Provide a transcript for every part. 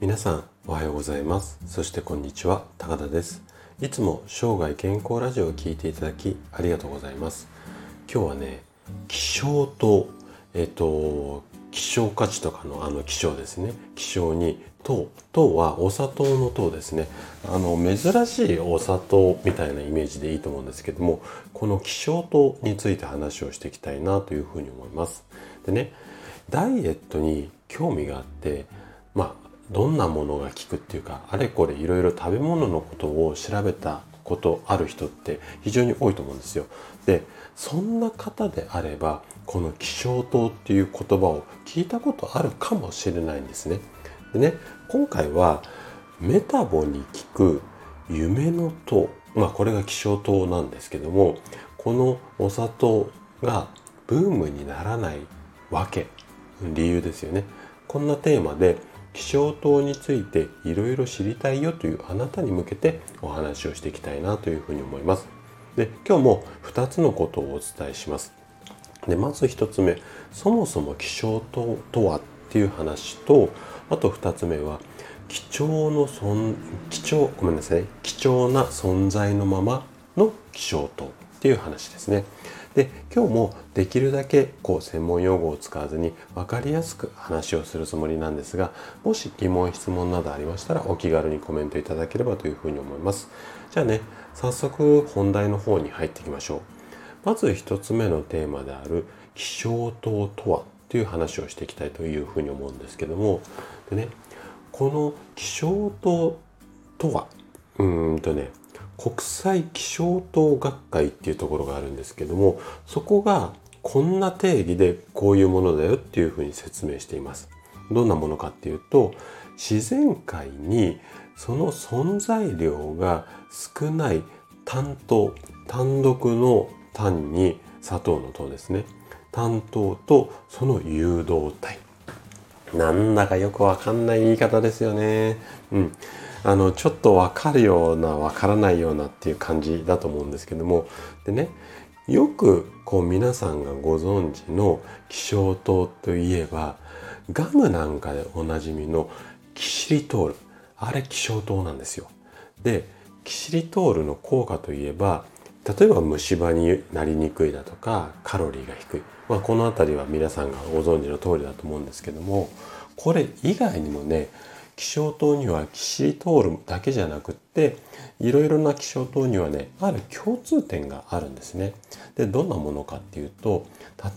皆さんおはようございます。そしてこんにちは。高田です。いつも生涯健康ラジオを聞いていただきありがとうございます。今日はね気象とえっ、と希少価値とかのあの希少ですね。希少に糖糖はお砂糖の糖ですね。あの珍しいお砂糖みたいなイメージでいいと思うんですけどもこの希少糖について話をしていきたいなというふうに思います。でねダイエットに興味があってまあどんなものが効くっていうかあれこれいろいろ食べ物のことを調べたことある人って非常に多いと思うんですよ。でそんな方であればこの気象糖っていう言葉を聞いたことあるかもしれないんですね。でね今回はメタボに効く夢の糖まあこれが気象糖なんですけどもこのお砂糖がブームにならないわけ理由ですよね。こんなテーマで気象灯についていろいろ知りたいよというあなたに向けてお話をしていきたいなというふうに思います。で今日も2つのことをお伝えします。でまず1つ目そもそも気象灯とはっていう話とあと2つ目は貴重の存貴重ごめんなさい貴重な存在のままの気象灯っていう話ですね。で今日もできるだけこう専門用語を使わずに分かりやすく話をするつもりなんですがもし疑問質問などありましたらお気軽にコメントいただければというふうに思います。じゃあね早速本題の方に入っていきましょう。まず1つ目のテーマである気象灯とはという話をしていきたいというふうに思うんですけども。でねこの気象灯とはうんとね国際気象灯学会っていうところがあるんですけどもそこがこんな定義でこういうものだよっていうふうに説明しています。どんなものかっていうと自然界にその存在量が少ない単糖単独の単に砂糖の糖ですね単糖とその誘導体なんだかよくわかんない言い方ですよね。うん。あの、ちょっとわかるような、わからないようなっていう感じだと思うんですけども。でね、よくこう皆さんがご存知の気象糖といえば、ガムなんかでおなじみのキシリトール。あれ気象糖なんですよ。で、キシリトールの効果といえば、例えば虫歯になりにくいだとかカロリーが低い、まあ、この辺りは皆さんがご存知の通りだと思うんですけどもこれ以外にもね気象灯にはキシリトールだけじゃなくっていろいろな気象灯にはねある共通点があるんですね。でどんなものかっていうと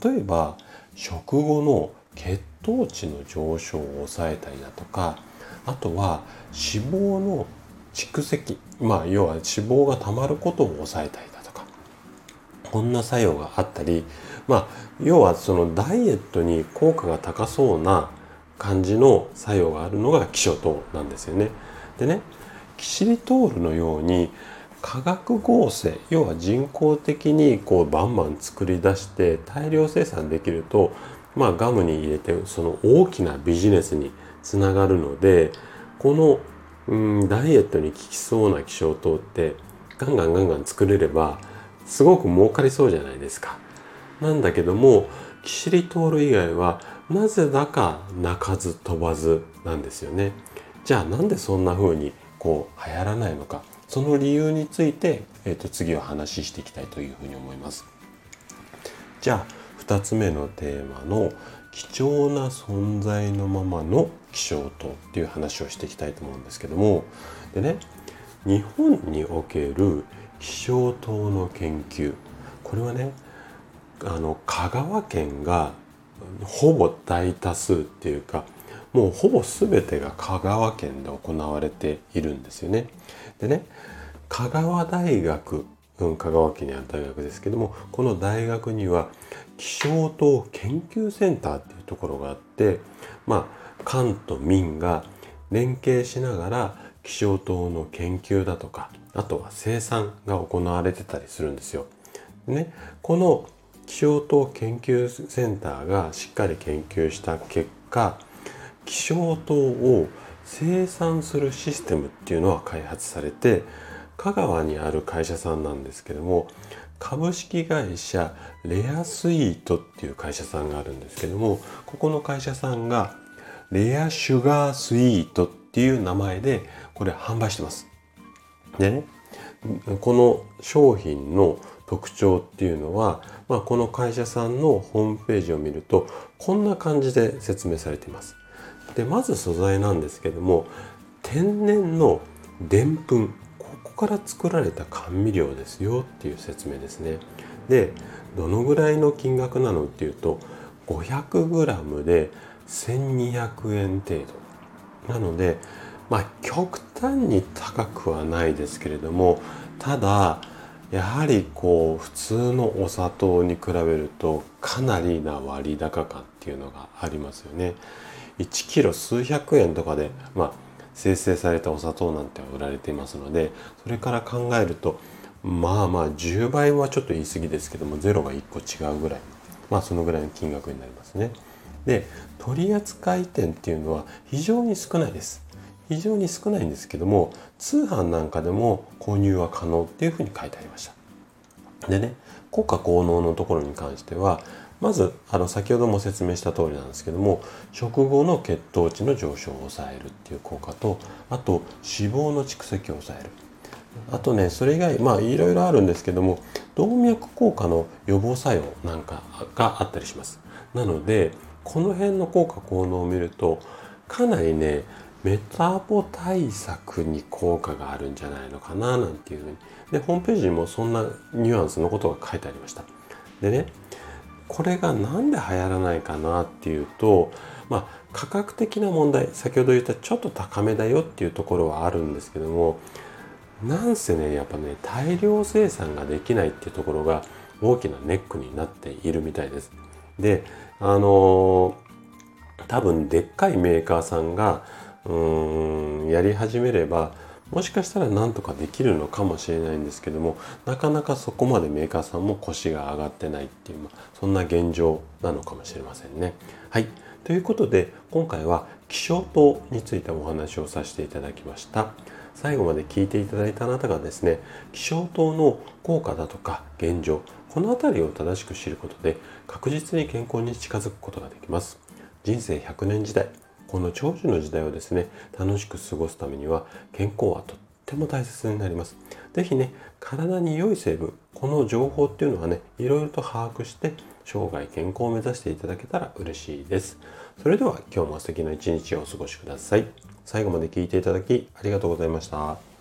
例えば食後の血糖値の上昇を抑えたりだとかあとは脂肪の蓄積まあ要は脂肪がたまることを抑えたりだとかこんな作用があったりまあ要はそのダイエットに効果が高そうな感じの作用があるのがキショ糖なんですよね。でねキシリトールのように化学合成要は人工的にこうバンバン作り出して大量生産できるとまあガムに入れてその大きなビジネスにつながるのでこのうんダイエットに効きそうな気象糖ってガンガンガンガン作れればすごく儲かりそうじゃないですか。なんだけどもキシリトール以外はなぜだか鳴かず飛ばずなんですよね。じゃあなんでそんな風にこう流行らないのかその理由について、えー、と次は話していきたいというふうに思います。じゃあ2つ目のテーマの貴重な存在のままの気象とっていう話をしていきたいと思うんですけどもでね日本における気象灯の研究これはねあの香川県がほぼ大多数っていうかもうほぼ全てが香川県で行われているんですよね。でね香川大学、うん、香川県にある大学ですけどもこの大学には気象灯研究センターっていうところがあってまあ官と民が連携しながら気象灯の研究だとかあとは生産が行われてたりするんですよ。ね、この気象灯研究センターがしっかり研究した結果気象灯を生産するシステムっていうのは開発されて香川にある会社さんなんですけども株式会社レアスイートっていう会社さんがあるんですけどもここの会社さんがレアシュガースイートっっていう名前でこれ販売してます。でね、この商品の特徴っていうのは、まあ、この会社さんのホームページを見るとこんな感じで説明されています。でまず素材なんですけども天然のでんぷんここから作られた甘味料ですよっていう説明ですね。でどのぐらいの金額なのっていうと 500g で1200円程度なのでまあ極端に高くはないですけれどもただやはりこう普通のお砂糖に比べるとかなりな割高感っていうのがありますよね。1キロ数百円とかで、まあ、生成されたお砂糖なんて売られていますのでそれから考えるとまあまあ10倍はちょっと言い過ぎですけども0が1個違うぐらいまあそのぐらいの金額になりますね。で取扱店っていうのは非常に少ないです。非常に少ないんですけども通販なんかでも購入は可能っていうふうに書いてありました。でね国家効能のところに関してはまずあの先ほども説明した通りなんですけども食後の血糖値の上昇を抑えるっていう効果とあと脂肪の蓄積を抑えるあとねそれ以外まあいろいろあるんですけども動脈硬化の予防作用なんかがあったりしますなのでこの辺の効果効能を見るとかなりねメタボ対策に効果があるんじゃないのかななんていうふうにでホームページにもそんなニュアンスのことが書いてありましたでねこれが何で流行らないかなっていうとまあ価格的な問題先ほど言ったちょっと高めだよっていうところはあるんですけどもなんせねやっぱね大量生産ができないっていうところが大きなネックになっているみたいです。であの多分でっかいメーカーさんがうーんやり始めればもしかしたらなんとかできるのかもしれないんですけどもなかなかそこまでメーカーさんも腰が上がってないっていう、そんな現状なのかもしれませんね。はいということで今回は気象灯についてお話をさせていただきました。最後まで聞いていただいたあなたがですね気象灯の効果だとか現状この辺りを正しく知ることで確実に健康に近づくことができます人生100年時代この長寿の時代をですね楽しく過ごすためには健康はとっても大切になります。是非ね体に良い成分この情報っていうのはねいろいろと把握して生涯健康を目指していただけたら嬉しいです。それでは今日も素敵な一日をお過ごしください。最後まで聞いていただきありがとうございました。